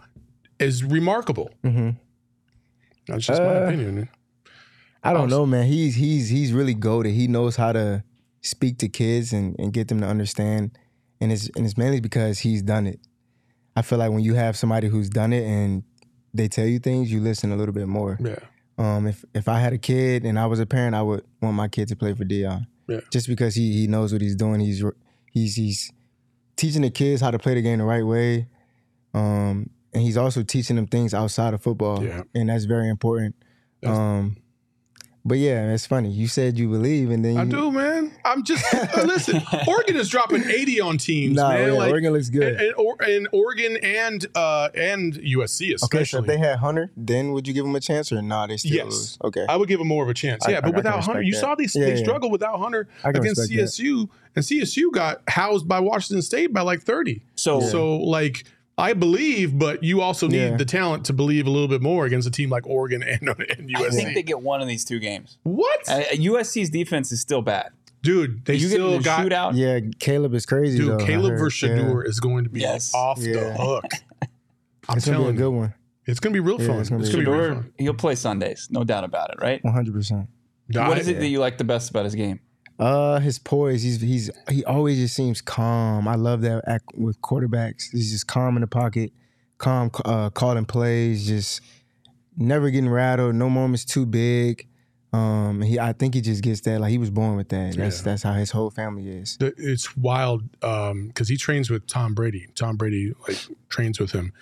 Speaker 3: is remarkable.
Speaker 2: hmm
Speaker 3: That's just my
Speaker 2: Uh,
Speaker 3: opinion.
Speaker 2: I don't know, man. He's he's he's really goaded. He knows how to speak to kids and, and get them to understand. And it's and it's mainly because he's done it. I feel like when you have somebody who's done it and they tell you things, you listen a little bit more.
Speaker 3: Yeah.
Speaker 2: Um, if if I had a kid and I was a parent, I would want my kid to play for Deion.
Speaker 3: Yeah.
Speaker 2: Just because he he knows what he's doing. He's he's he's teaching the kids how to play the game the right way. Um, and he's also teaching them things outside of football.
Speaker 3: Yeah.
Speaker 2: And that's very important.
Speaker 3: That's-
Speaker 2: um, but yeah, it's funny. You said you believe, and then
Speaker 3: I
Speaker 2: you,
Speaker 3: do, man. I'm just uh, listen. Oregon is dropping 80 on teams,
Speaker 2: Nah,
Speaker 3: man.
Speaker 2: yeah,
Speaker 3: like,
Speaker 2: Oregon looks good.
Speaker 3: And, and, or, and Oregon and uh, and USC especially.
Speaker 2: okay, so if they had Hunter, then would you give them a chance or nah?
Speaker 3: Yes.
Speaker 2: lose. Okay.
Speaker 3: I would give them more of a chance. Yeah,
Speaker 2: I- I
Speaker 3: but
Speaker 2: can
Speaker 3: without
Speaker 2: respect
Speaker 3: Hunter, you saw these
Speaker 2: Yeah,
Speaker 3: they
Speaker 2: yeah.
Speaker 3: struggled without Hunter against
Speaker 2: respect that.
Speaker 3: CSU, and CSU got housed by Washington State by like 30.
Speaker 1: So,
Speaker 3: So like I believe, but you also need
Speaker 2: Yeah.
Speaker 3: the talent to believe a little bit more against a team like Oregon and, and
Speaker 1: I think they get one of these two games.
Speaker 3: what,
Speaker 1: Uh, USC's defense is still bad.
Speaker 3: dude? They
Speaker 1: you
Speaker 3: still
Speaker 1: the
Speaker 3: got
Speaker 1: shootout.
Speaker 2: yeah, Caleb is crazy.
Speaker 3: Dude,
Speaker 2: though,
Speaker 3: Caleb
Speaker 2: heard.
Speaker 3: versus
Speaker 2: Yeah.
Speaker 3: Is going to be
Speaker 1: Yes.
Speaker 3: off the hook. I'm
Speaker 2: It's gonna be a good one.
Speaker 3: it's going to be real
Speaker 2: Yeah,
Speaker 3: fun.
Speaker 2: it's gonna be
Speaker 3: real fun.
Speaker 1: he'll play Sundays, no doubt about it, right?
Speaker 2: One hundred percent.
Speaker 1: What is it
Speaker 3: I-
Speaker 1: that you like the best about his game?
Speaker 2: Uh, his poise. He's he's he always just seems calm. I love that act with quarterbacks. He's just calm in the pocket, calm, uh, calling plays, just never getting rattled. No moments too big. Um, he I think he just gets that. Like he was born with that. That's
Speaker 3: Yeah.
Speaker 2: that's how his whole family is.
Speaker 3: it's wild Um, because he trains with Tom Brady. Tom Brady like trains with him,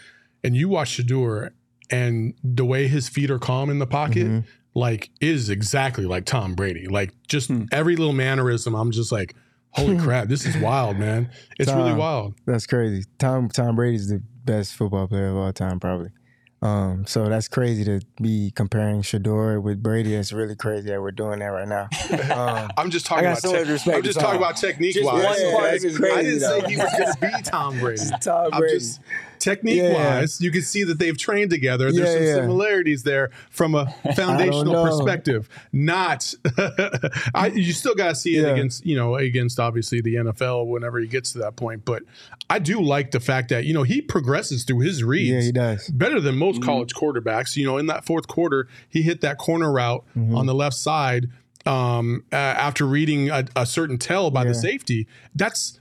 Speaker 3: and you watch Shedeur, and the way his feet are calm in the pocket,
Speaker 2: Mhm.
Speaker 3: Like is exactly like Tom Brady. Like just
Speaker 1: Hmm.
Speaker 3: every little mannerism, I'm just like, holy crap, this is wild, man. It's really wild.
Speaker 2: That's crazy. Tom Tom Brady's the best football player of all time, probably. Um, so that's crazy to be comparing Shedeur with Brady. It's really crazy that we're doing that right now. Um,
Speaker 3: I'm just talking about.
Speaker 2: so much
Speaker 3: tech-
Speaker 2: respect
Speaker 3: I'm just
Speaker 2: Tom.
Speaker 3: talking about technique
Speaker 1: Just
Speaker 3: wise.
Speaker 1: one part of
Speaker 2: it's
Speaker 1: his
Speaker 2: crazy,
Speaker 3: I didn't
Speaker 2: though.
Speaker 3: say he was going to be Tom Brady.
Speaker 2: Tom
Speaker 3: I'm just technique
Speaker 2: Yeah.
Speaker 3: wise, you can see that they've trained together. There's
Speaker 2: Yeah,
Speaker 3: some
Speaker 2: yeah.
Speaker 3: similarities there from a foundational perspective. Not, I, you still got to see it
Speaker 2: Yeah.
Speaker 3: against you know against obviously the NFL whenever he gets to that point. But I do like the fact that you know he progresses through his reads
Speaker 2: yeah, he does.
Speaker 3: better than most college quarterbacks. You know, in that fourth quarter, he hit that corner route
Speaker 2: Mm-hmm.
Speaker 3: on the left side um, uh, after reading a, a certain tell by the safety. That's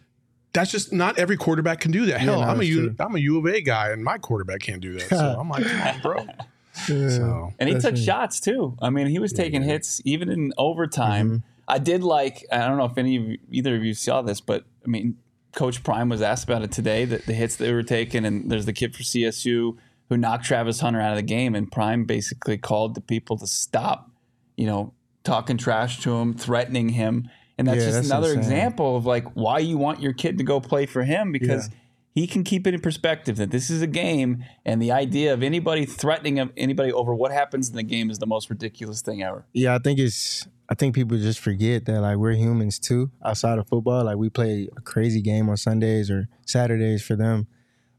Speaker 3: that's just not every quarterback can do that. Hell,
Speaker 2: no,
Speaker 3: I'm a
Speaker 2: it's
Speaker 3: U,
Speaker 2: true.
Speaker 3: I'm a U of A guy, and my quarterback can't do that. So I'm like, come on, bro. So
Speaker 1: And he took
Speaker 2: me.
Speaker 1: shots too. I mean, he was taking hits even in overtime.
Speaker 2: Mm-hmm.
Speaker 1: I did like. I don't know if any of you, either of you saw this, but I mean, Coach Prime was asked about it today. That the hits they were taking, and there's the kid for CSU who knocked Travis Hunter out of the game, and Prime basically called the people to stop. You know, talking trash to him, threatening him, and that's
Speaker 2: Yeah,
Speaker 1: just
Speaker 2: that's
Speaker 1: another
Speaker 2: insane.
Speaker 1: example of like why you want your kid to go play for him because he can keep it in perspective that this is a game and the idea of anybody threatening of anybody over what happens in the game is the most ridiculous thing ever.
Speaker 2: Yeah, I think it's. I think people just forget that like we're humans too. Outside of football, like we play a crazy game on Sundays or Saturdays for them.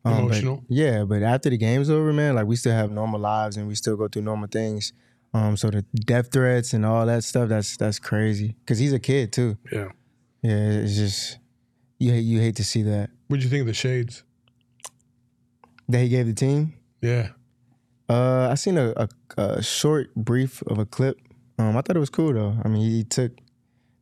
Speaker 2: Um, but-
Speaker 3: Emotional.
Speaker 2: yeah, but after the game's over, man, like we still have normal lives and we still go through normal things. Um, so the death threats and all that stuff, that's that's crazy. Cause he's a kid too.
Speaker 3: yeah.
Speaker 2: Yeah, it's just you hate you hate to see that
Speaker 3: What'd you think of the shades?
Speaker 2: that he gave the team.
Speaker 3: Yeah.
Speaker 2: Uh, I seen a, a, a short brief of a clip. Um, I thought it was cool though. I mean, he took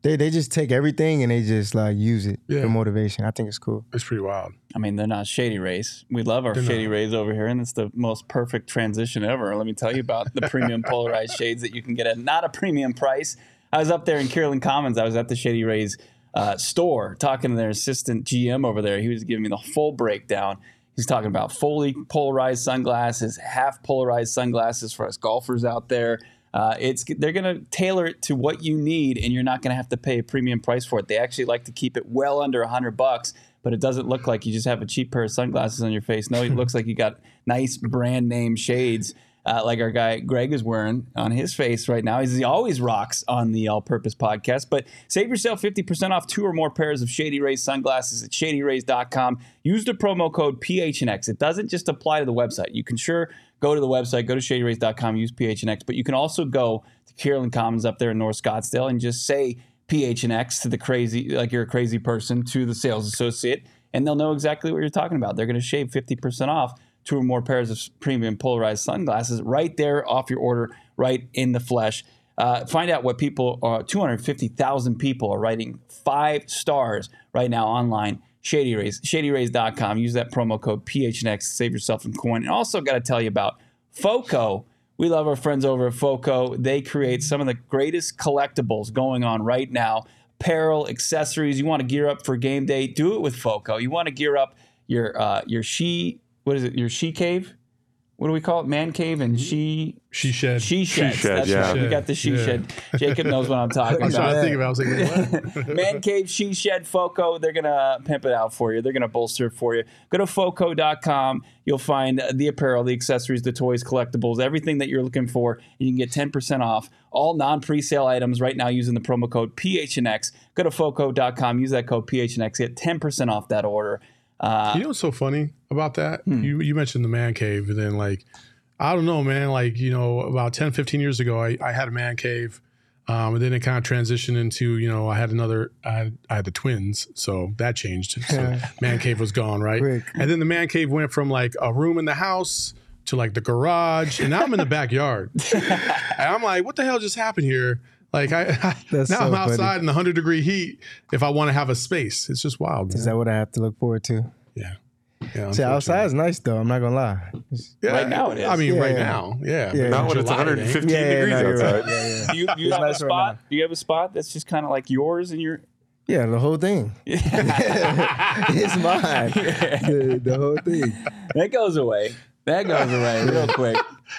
Speaker 2: they they just take everything and they just like use it
Speaker 3: Yeah.
Speaker 2: for motivation. I think it's cool.
Speaker 3: It's pretty wild.
Speaker 1: I mean, they're not Shady Rays. We love our
Speaker 3: They're
Speaker 1: Shady
Speaker 3: not.
Speaker 1: Rays over here, and it's the most perfect transition ever. Let me tell you about the premium polarized shades that you can get at not a premium price. I was up there in Kierland Commons. I was at the Shady Rays uh, store talking to their assistant GM over there. He was giving me the full breakdown. He's talking about fully polarized sunglasses, half polarized sunglasses for us golfers out there. Uh, it's they're going to tailor it to what you need, and you're not going to have to pay a premium price for it. They actually like to keep it well under hundred bucks, but it doesn't look like you just have a cheap pair of sunglasses on your face. No, it looks like you got nice brand name shades, uh, like our guy Greg is wearing on his face right now. He's, he always rocks on the All Purpose Podcast. But save yourself fifty percent off two or more pairs of Shady Rays sunglasses at ShadyRays.com. Use the promo code PHNX. It doesn't just apply to the website. You can sure go to the website, go to ShadyRays.com, use PHNX, but you can also go to Kierland Commons up there in North Scottsdale and just say PHNX to the crazy, like you're a crazy person, to the sales associate, and they'll know exactly what you're talking about. They're going to shave 50% off two or more pairs of premium polarized sunglasses right there off your order, right in the flesh. Uh, find out what people, uh, 250,000 people are writing five stars right now online. Shady Rays, shadyrays.com. Use that promo code PHNX to save yourself some coin. And also got to tell you about FOCO. We love our friends over at FOCO. They create some of the greatest collectibles going on right now. Apparel, accessories. You want to gear up for game day? Do it with FOCO. You want to gear up your uh, your she what is it? Your she cave? What do we call it? Man cave and she
Speaker 3: She shed.
Speaker 1: she shed.
Speaker 4: shed,
Speaker 1: That's
Speaker 4: yeah.
Speaker 1: right. We got the she
Speaker 3: Yeah.
Speaker 1: shed. Jacob knows what I'm talking
Speaker 3: That's what I
Speaker 1: about.
Speaker 3: was thinking about. I was like, wait, what?
Speaker 1: Man Cave, She Shed, Foco. They're going to pimp it out for you. They're going to bolster it for you. Go to Foco.com. You'll find the apparel, the accessories, the toys, collectibles, everything that you're looking for. You can get 10% off all non presale items right now using the promo code PHNX. Go to Foco.com. Use that code PHNX. Get 10% off that order. Uh,
Speaker 3: You know what's so funny about that?
Speaker 1: Hmm.
Speaker 3: You you mentioned the man cave, and then like, I don't know, man. Like you know, about 10, 15 years ago, I, I had a man cave, um, and then it kind of transitioned into you know I had another I had, I had the twins, so that changed. So man cave was gone, right?
Speaker 2: Quick.
Speaker 3: And then the man cave went from like a room in the house to like the garage, and now I'm in the backyard, and I'm like, what the hell just happened here? Like I, now
Speaker 2: so
Speaker 3: I'm
Speaker 2: funny.
Speaker 3: outside in the hundred degree heat. If I want to have a space, it's just wild.
Speaker 2: Is
Speaker 3: man.
Speaker 2: that what I have to look forward to?
Speaker 3: yeah. Yeah,
Speaker 2: See,
Speaker 3: unfortunately.
Speaker 2: outside is nice though. I'm not gonna lie. It's-
Speaker 3: Yeah,
Speaker 1: Right now it is.
Speaker 3: I mean,
Speaker 2: Yeah,
Speaker 3: right now, yeah.
Speaker 2: Yeah.
Speaker 4: Not when it's
Speaker 3: July, it
Speaker 4: 115
Speaker 2: yeah, yeah,
Speaker 4: degrees outside.
Speaker 2: right. Yeah, yeah.
Speaker 1: do you, do you have a
Speaker 2: nice right
Speaker 1: spot?
Speaker 2: now.
Speaker 1: do you have a spot that's just kind of like yours and your
Speaker 2: Yeah, the whole thing. it's mine. The, the whole thing.
Speaker 1: that goes away. That goes away real quick.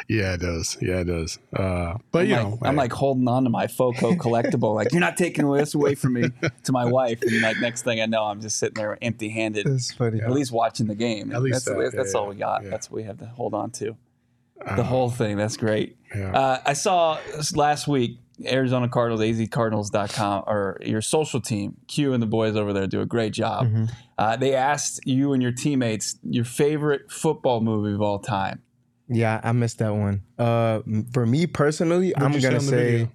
Speaker 3: Yeah, it does. Yeah, it does. Uh, but
Speaker 1: I'm
Speaker 3: you
Speaker 1: like,
Speaker 3: know,
Speaker 1: I'm
Speaker 3: hey,
Speaker 1: like holding on to my Foco collectible. Like you're not taking this away from me to my wife. And like next thing I know, I'm just sitting there empty handed.
Speaker 2: That's funny.
Speaker 1: At least watching the game.
Speaker 3: At least
Speaker 1: that's,
Speaker 3: that,
Speaker 1: that's
Speaker 3: yeah,
Speaker 1: all we got.
Speaker 3: yeah.
Speaker 1: That's what we have to hold on to. The whole thing. That's great.
Speaker 3: Yeah.
Speaker 1: Uh, I saw last week Arizona Cardinals, azcardinals.com, or your social team, Q and the boys over there do a great job.
Speaker 2: Mm-hmm.
Speaker 1: Uh, they asked you and your teammates your favorite football movie of all time.
Speaker 2: Yeah, I missed that one. Uh, for me personally,
Speaker 3: What'd
Speaker 2: I'm gonna
Speaker 3: on
Speaker 2: say,
Speaker 3: video?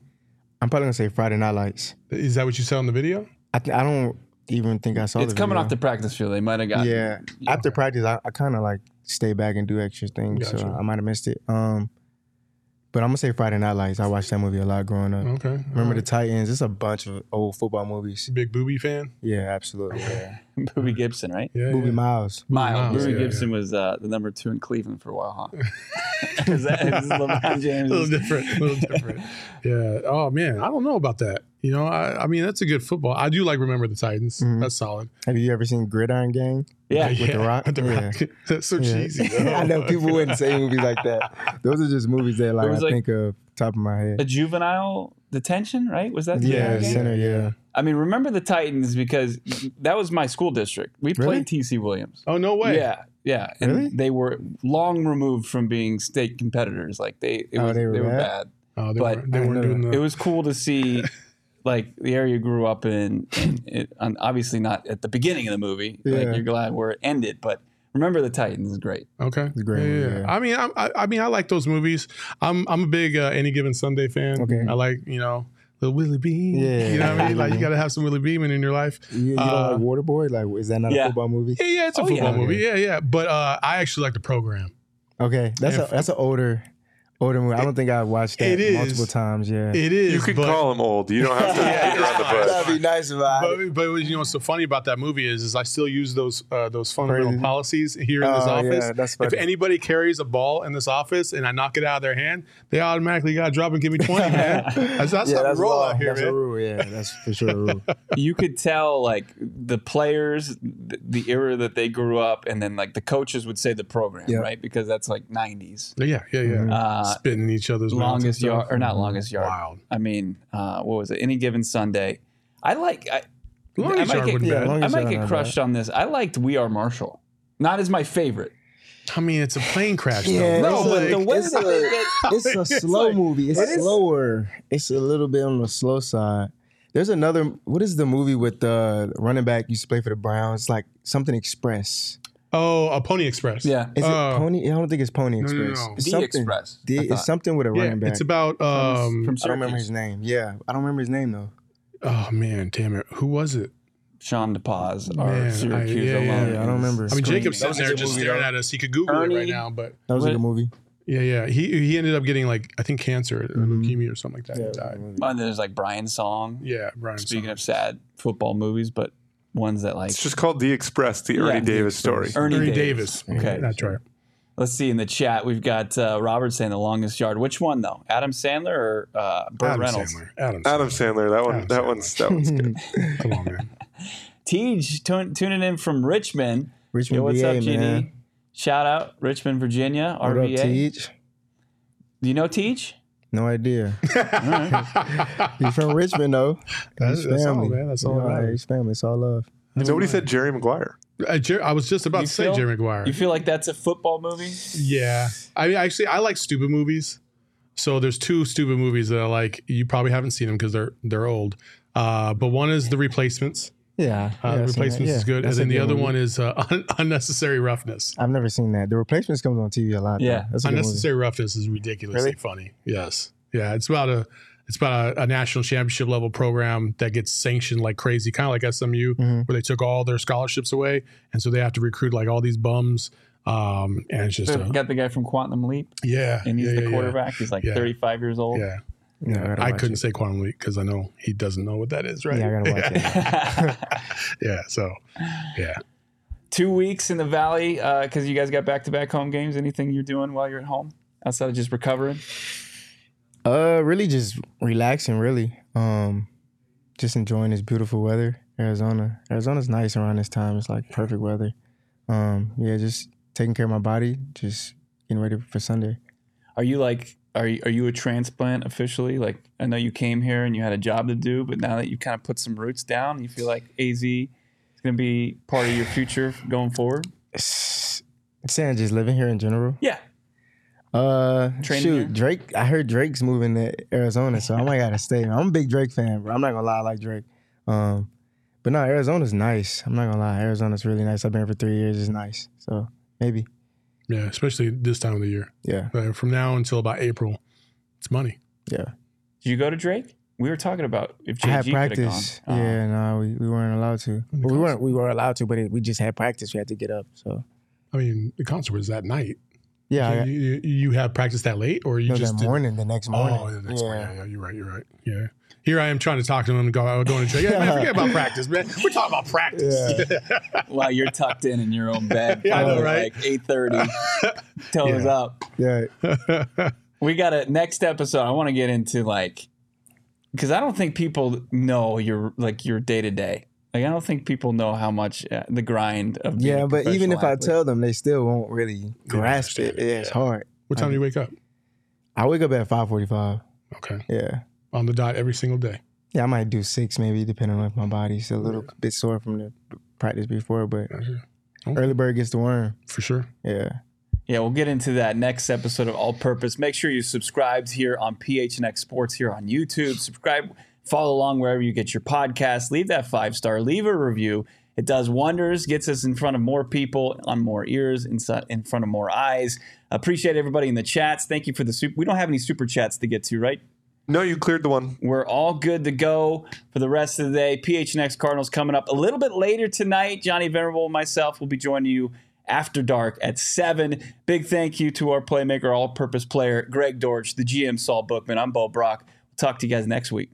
Speaker 2: I'm probably gonna say Friday Night Lights.
Speaker 3: Is that what you said on the video?
Speaker 2: I th- I don't even think I saw.
Speaker 1: it's
Speaker 2: the
Speaker 1: coming
Speaker 2: video.
Speaker 1: off the practice field. They might have got
Speaker 2: Yeah, after practice, I, I kind of like stay back and do extra things, so
Speaker 3: Gotcha.
Speaker 2: I might have missed it. Um, but I'm gonna say Friday Night Lights. I watched that movie a lot growing up.
Speaker 3: Okay.
Speaker 2: Remember the Titans? It's a bunch of old football movies.
Speaker 3: big Boobie fan?
Speaker 2: Yeah, absolutely. Yeah.
Speaker 1: Boobie Gibson, right?
Speaker 3: Yeah.
Speaker 2: Movie
Speaker 3: yeah.
Speaker 2: Miles.
Speaker 1: Miles.
Speaker 3: Miles,
Speaker 1: Boobie
Speaker 3: yeah,
Speaker 1: Gibson was uh, the number two in Cleveland for a while, huh? is that is LeBron
Speaker 3: a little different. A little different. yeah. Oh man, I don't know about that. You know, I, I mean that's a good football. I do like remember the Titans.
Speaker 2: Mhm.
Speaker 3: That's solid.
Speaker 2: Have you ever seen Gridiron Gang?
Speaker 1: Yeah.
Speaker 2: With The Rock?
Speaker 3: With the
Speaker 2: Yeah.
Speaker 3: That's so
Speaker 2: Yeah.
Speaker 3: cheesy. though.
Speaker 2: I know people wouldn't say movies like that. Those are just movies that like I
Speaker 1: was like-
Speaker 2: think of top of my head.
Speaker 1: A juvenile detention, right? Was that the
Speaker 2: Yeah,
Speaker 1: game?
Speaker 2: center. Yeah.
Speaker 1: I mean, remember the Titans because that was my school district. We
Speaker 2: Really?
Speaker 1: played TC Williams.
Speaker 3: Oh no way.
Speaker 1: Yeah, yeah, and
Speaker 2: Really?
Speaker 1: they were long removed from being state competitors. Like they, it
Speaker 2: Oh,
Speaker 1: was,
Speaker 2: they were
Speaker 1: bad.
Speaker 2: bad?
Speaker 3: Oh, they
Speaker 1: But
Speaker 3: weren't, they weren't doing the.
Speaker 1: It was cool to see, like the area you grew up in, and it, and obviously not at the beginning of the movie. Like
Speaker 2: Yeah.
Speaker 1: you're glad where it ended, but remember the Titans is great.
Speaker 3: Okay,
Speaker 2: a great
Speaker 3: yeah, yeah.
Speaker 2: yeah.
Speaker 3: I mean, I, I, I mean, I like those movies. I'm, I'm a big uh, Any Given Sunday fan.
Speaker 2: Okay.
Speaker 3: I like, you know, the Willie Beam.
Speaker 2: Yeah.
Speaker 3: you know what I mean. Like, you got to have some Willie Beamen in your life.
Speaker 2: You, you
Speaker 3: Uh,
Speaker 2: don't like Waterboy? Like, is that not
Speaker 1: Yeah.
Speaker 2: a football movie?
Speaker 3: Yeah, yeah, it's a
Speaker 1: Oh,
Speaker 3: football
Speaker 1: yeah.
Speaker 3: movie. Yeah, yeah. But uh, I actually like the program.
Speaker 2: Okay, that's
Speaker 3: If-
Speaker 2: a that's an older older movie. I don't think I've watched that
Speaker 3: It is.
Speaker 2: multiple times. Yeah,
Speaker 3: It is.
Speaker 4: You could
Speaker 3: but,
Speaker 4: call him old. You don't have to
Speaker 3: Yeah,
Speaker 4: beat around the
Speaker 3: it's
Speaker 4: bush.
Speaker 2: be nice about
Speaker 3: But, but you know what's so funny about that movie is, is I still use those uh, those fundamental
Speaker 2: Crazy.
Speaker 3: policies here in this
Speaker 2: Oh,
Speaker 3: office.
Speaker 2: yeah, that's
Speaker 3: if anybody carries a ball in this office and I knock it out of their hand, they automatically got to drop and give me twenty, man. That's, that's
Speaker 2: yeah,
Speaker 3: how
Speaker 2: that's
Speaker 3: we roll
Speaker 2: law.
Speaker 3: out here,
Speaker 2: That's a
Speaker 3: man.
Speaker 2: rule. Yeah, that's for sure a rule.
Speaker 1: you could tell like the players, the, the era that they grew up, and then like the coaches would say the program,
Speaker 2: Yeah.
Speaker 1: right? Because that's like '90s.
Speaker 3: Yeah, yeah, yeah.
Speaker 1: Uh,
Speaker 3: Spitting each other's mouths
Speaker 1: longest
Speaker 3: stuff.
Speaker 1: yard or not longest yard.
Speaker 3: Wild.
Speaker 1: I mean, uh, what was it? Any given Sunday. I like. I, I
Speaker 3: Longest
Speaker 1: might
Speaker 3: yard
Speaker 1: get,
Speaker 3: wasn't
Speaker 2: yeah,
Speaker 3: bad.
Speaker 2: long-
Speaker 1: I might get crushed on this. I liked We Are Marshall. Not as my favorite.
Speaker 3: I mean, it's a plane crash.
Speaker 2: Yeah,
Speaker 3: though.
Speaker 1: No,
Speaker 2: it's
Speaker 1: but
Speaker 2: a-
Speaker 1: the way
Speaker 2: it's a-
Speaker 1: they get-
Speaker 2: It's a slow
Speaker 3: like-
Speaker 2: movie. It's
Speaker 1: It is-
Speaker 2: slower. It's a little bit on the slow side. There's another. What is the movie with the running back used to play for the Browns? Like something Express.
Speaker 3: Oh, a Pony Express.
Speaker 1: Yeah.
Speaker 2: Is
Speaker 3: Oh.
Speaker 2: it Pony? I don't think it's Pony
Speaker 3: No, no,
Speaker 2: Express.
Speaker 3: no.
Speaker 2: It's
Speaker 1: The
Speaker 2: something-
Speaker 1: Express.
Speaker 2: The,
Speaker 1: I
Speaker 2: it's
Speaker 1: thought.
Speaker 2: something with a
Speaker 3: Yeah,
Speaker 2: running back.
Speaker 3: it's about um.
Speaker 1: from
Speaker 2: I don't remember his name. Yeah, I don't remember his name though.
Speaker 3: Oh man, damn it! Who was it?
Speaker 1: Sean DePaz,
Speaker 3: Man,
Speaker 1: our
Speaker 3: I-
Speaker 1: Syracuse
Speaker 3: yeah, yeah,
Speaker 1: alum.
Speaker 2: yeah, I don't remember.
Speaker 3: I mean,
Speaker 2: Scream.
Speaker 3: Jacob's sitting there just
Speaker 2: movie,
Speaker 3: staring
Speaker 2: though.
Speaker 3: at us. He could Google it right now, but
Speaker 2: That was
Speaker 1: What-
Speaker 2: a movie.
Speaker 3: yeah, yeah. He he ended up getting like I think cancer or
Speaker 2: Mhm.
Speaker 3: leukemia or something like that.
Speaker 2: Yeah,
Speaker 3: he
Speaker 2: it was a
Speaker 3: died.
Speaker 2: good movie.
Speaker 1: And there's like Brian Song.
Speaker 3: Yeah, Brian.
Speaker 1: Speaking
Speaker 3: Song.
Speaker 1: of sad football movies, but ones that like
Speaker 4: It's just called The Express, the
Speaker 1: Yeah,
Speaker 4: Ernie
Speaker 1: The
Speaker 4: Davis story.
Speaker 1: Ernie,
Speaker 3: Ernie
Speaker 1: Davis.
Speaker 3: Davis.
Speaker 1: Okay.
Speaker 3: that's right.
Speaker 1: Let's see in the chat. We've got uh, Robert saying the longest yard. Which one though? Adam Sandler or uh, Burt
Speaker 3: Adam
Speaker 1: Reynolds?
Speaker 3: Sandler. Adam. Sandler.
Speaker 4: Adam Sandler. That one.
Speaker 3: Adam
Speaker 4: that
Speaker 3: Sandler.
Speaker 4: one's that one's good.
Speaker 3: Come on, man.
Speaker 1: Tej tun- tuning in from Richmond.
Speaker 2: Richmond,
Speaker 1: Yo, what's
Speaker 2: VA,
Speaker 1: up, GD?
Speaker 2: man.
Speaker 1: Shout out Richmond, Virginia,
Speaker 2: What up,
Speaker 1: RVA.
Speaker 2: Teach?
Speaker 1: Do you know Teach?
Speaker 2: No idea. He's from Richmond though.
Speaker 3: That's-
Speaker 2: He's
Speaker 3: that's all,
Speaker 2: family.
Speaker 3: man. That's all
Speaker 2: Yeah,
Speaker 3: that.
Speaker 2: He's family. It's all love.
Speaker 4: Nobody said Jerry Maguire.
Speaker 3: Uh, Jer- I was just about
Speaker 1: You
Speaker 3: to say Jerry Maguire.
Speaker 1: You feel like that's a football movie?
Speaker 3: Yeah, I mean, actually, I like stupid movies. So there's two stupid movies that I like. You probably haven't seen them because they're they're old. Uh, but one is The Replacements.
Speaker 2: Yeah.
Speaker 3: Uh,
Speaker 2: yeah, I've.
Speaker 3: Replacements is good, and
Speaker 2: that's a
Speaker 3: then the other
Speaker 2: movie.
Speaker 3: one is uh, Un- Unnecessary Roughness.
Speaker 2: I've never seen that. The replacements comes on TV a lot.
Speaker 1: Yeah.
Speaker 2: that's a good.
Speaker 3: Unnecessary Roughness is ridiculously
Speaker 2: Really?
Speaker 3: funny. Yes, yeah, it's about a it's about a, a national championship level program that gets sanctioned like crazy, kind of like SMU,
Speaker 2: Mhm.
Speaker 3: where they took all their scholarships away, and so they have to recruit like all these bums. Um, and it's just
Speaker 1: They
Speaker 3: uh,
Speaker 1: got the guy from Quantum Leap,
Speaker 3: yeah,
Speaker 1: and he's
Speaker 3: yeah,
Speaker 1: the
Speaker 3: yeah,
Speaker 1: quarterback. He's like
Speaker 3: Yeah.
Speaker 1: 35 years old.
Speaker 3: Yeah.
Speaker 2: Yeah, I
Speaker 3: I couldn't
Speaker 2: it.
Speaker 3: say quantum leap because I know he doesn't know what that is, right?
Speaker 2: Yeah, I gotta watch it.
Speaker 3: yeah, so yeah.
Speaker 1: Two weeks in the Valley because you guys got back-to-back home games. Anything you're doing while you're at home outside of just recovering?
Speaker 2: Uh, really just relaxing. Really, um, just enjoying this beautiful weather. Arizona, Arizona's nice around this time. It's like perfect weather. Um, yeah, just taking care of my body. Just getting ready for Sunday.
Speaker 1: Are you like are you, are you a transplant officially? Like I know you came here and you had a job to do, but now that you kind of put some roots down, you feel like AZ is going to be part of your future going forward.
Speaker 2: Saying just living here in general.
Speaker 1: Yeah,
Speaker 2: Uh,
Speaker 1: Training
Speaker 2: shoot,
Speaker 1: here?
Speaker 2: Drake. I heard Drake's moving to Arizona, so I might gotta stay. I'm a big Drake fan, bro. I'm not gonna lie, I like Drake. Um, but no, Arizona's nice. I'm not gonna lie, Arizona's really nice. I've been here for three years. It's nice. So maybe,
Speaker 3: Yeah, especially this time of the year.
Speaker 2: yeah,
Speaker 3: Uh, from now until about April, it's money.
Speaker 2: yeah.
Speaker 1: Did you go to Drake? We were talking about if JG
Speaker 2: I had practice.
Speaker 1: gone. Oh.
Speaker 2: Yeah, no, we, we weren't allowed to. Well, we weren't. We were allowed to, but it, we just had practice. We had to get up. So
Speaker 3: I mean, the concert was that night.
Speaker 2: yeah, I,
Speaker 3: you, you, you have practice that late, or you
Speaker 2: no,
Speaker 3: just
Speaker 2: that
Speaker 3: did-
Speaker 2: morning, the next morning.
Speaker 3: Oh, yeah, that's
Speaker 2: yeah.
Speaker 3: right. Yeah, yeah, you're right. You're right. Yeah. Here I am trying to talk to him and go, I was going to check. Yeah, man, forget about practice, man. We're talking about practice.
Speaker 1: While you're tucked in in your own bed.
Speaker 3: Yeah, I know, right?
Speaker 1: Like eight thirty, toes
Speaker 3: Yeah.
Speaker 1: up.
Speaker 2: yeah.
Speaker 1: We got a next episode. I want to get into like because I don't think people know your like your day to day. Like I don't think people know how much uh, the grind of being
Speaker 2: Yeah,
Speaker 1: a
Speaker 2: but even if
Speaker 1: professional
Speaker 2: I tell them, they still won't really grasp it.
Speaker 3: it,
Speaker 2: Yeah, it's
Speaker 3: yeah.
Speaker 2: hard.
Speaker 3: what time do you wake up?
Speaker 2: I wake up at five forty-five.
Speaker 3: Okay.
Speaker 2: Yeah,
Speaker 3: On the dot every single day.
Speaker 2: yeah. I might do six, maybe, depending on if my body's a little bit sore from the practice before. But
Speaker 3: Okay.
Speaker 2: early bird gets the worm.
Speaker 3: For sure.
Speaker 2: Yeah.
Speaker 1: Yeah, we'll get into that next episode of All Purpose. Make sure you subscribe here on PHNX Sports here on YouTube. Subscribe, follow along wherever you get your podcast. Leave that five star, leave a review. It does wonders, gets us in front of more people, on more ears, inside, in front of more eyes. Appreciate everybody in the chats. Thank you for the super. We don't have any super chats to get to, right?
Speaker 4: No, you cleared the one.
Speaker 1: We're all good to go for the rest of the day. PHNX Cardinals coming up a little bit later tonight. Johnny Venerable and myself will be joining you after dark at 7. Big thank you to our playmaker, all purpose player, Greg Dortch, the GM, Saul Bookman. I'm Bo Brack. We'll talk to you guys next week.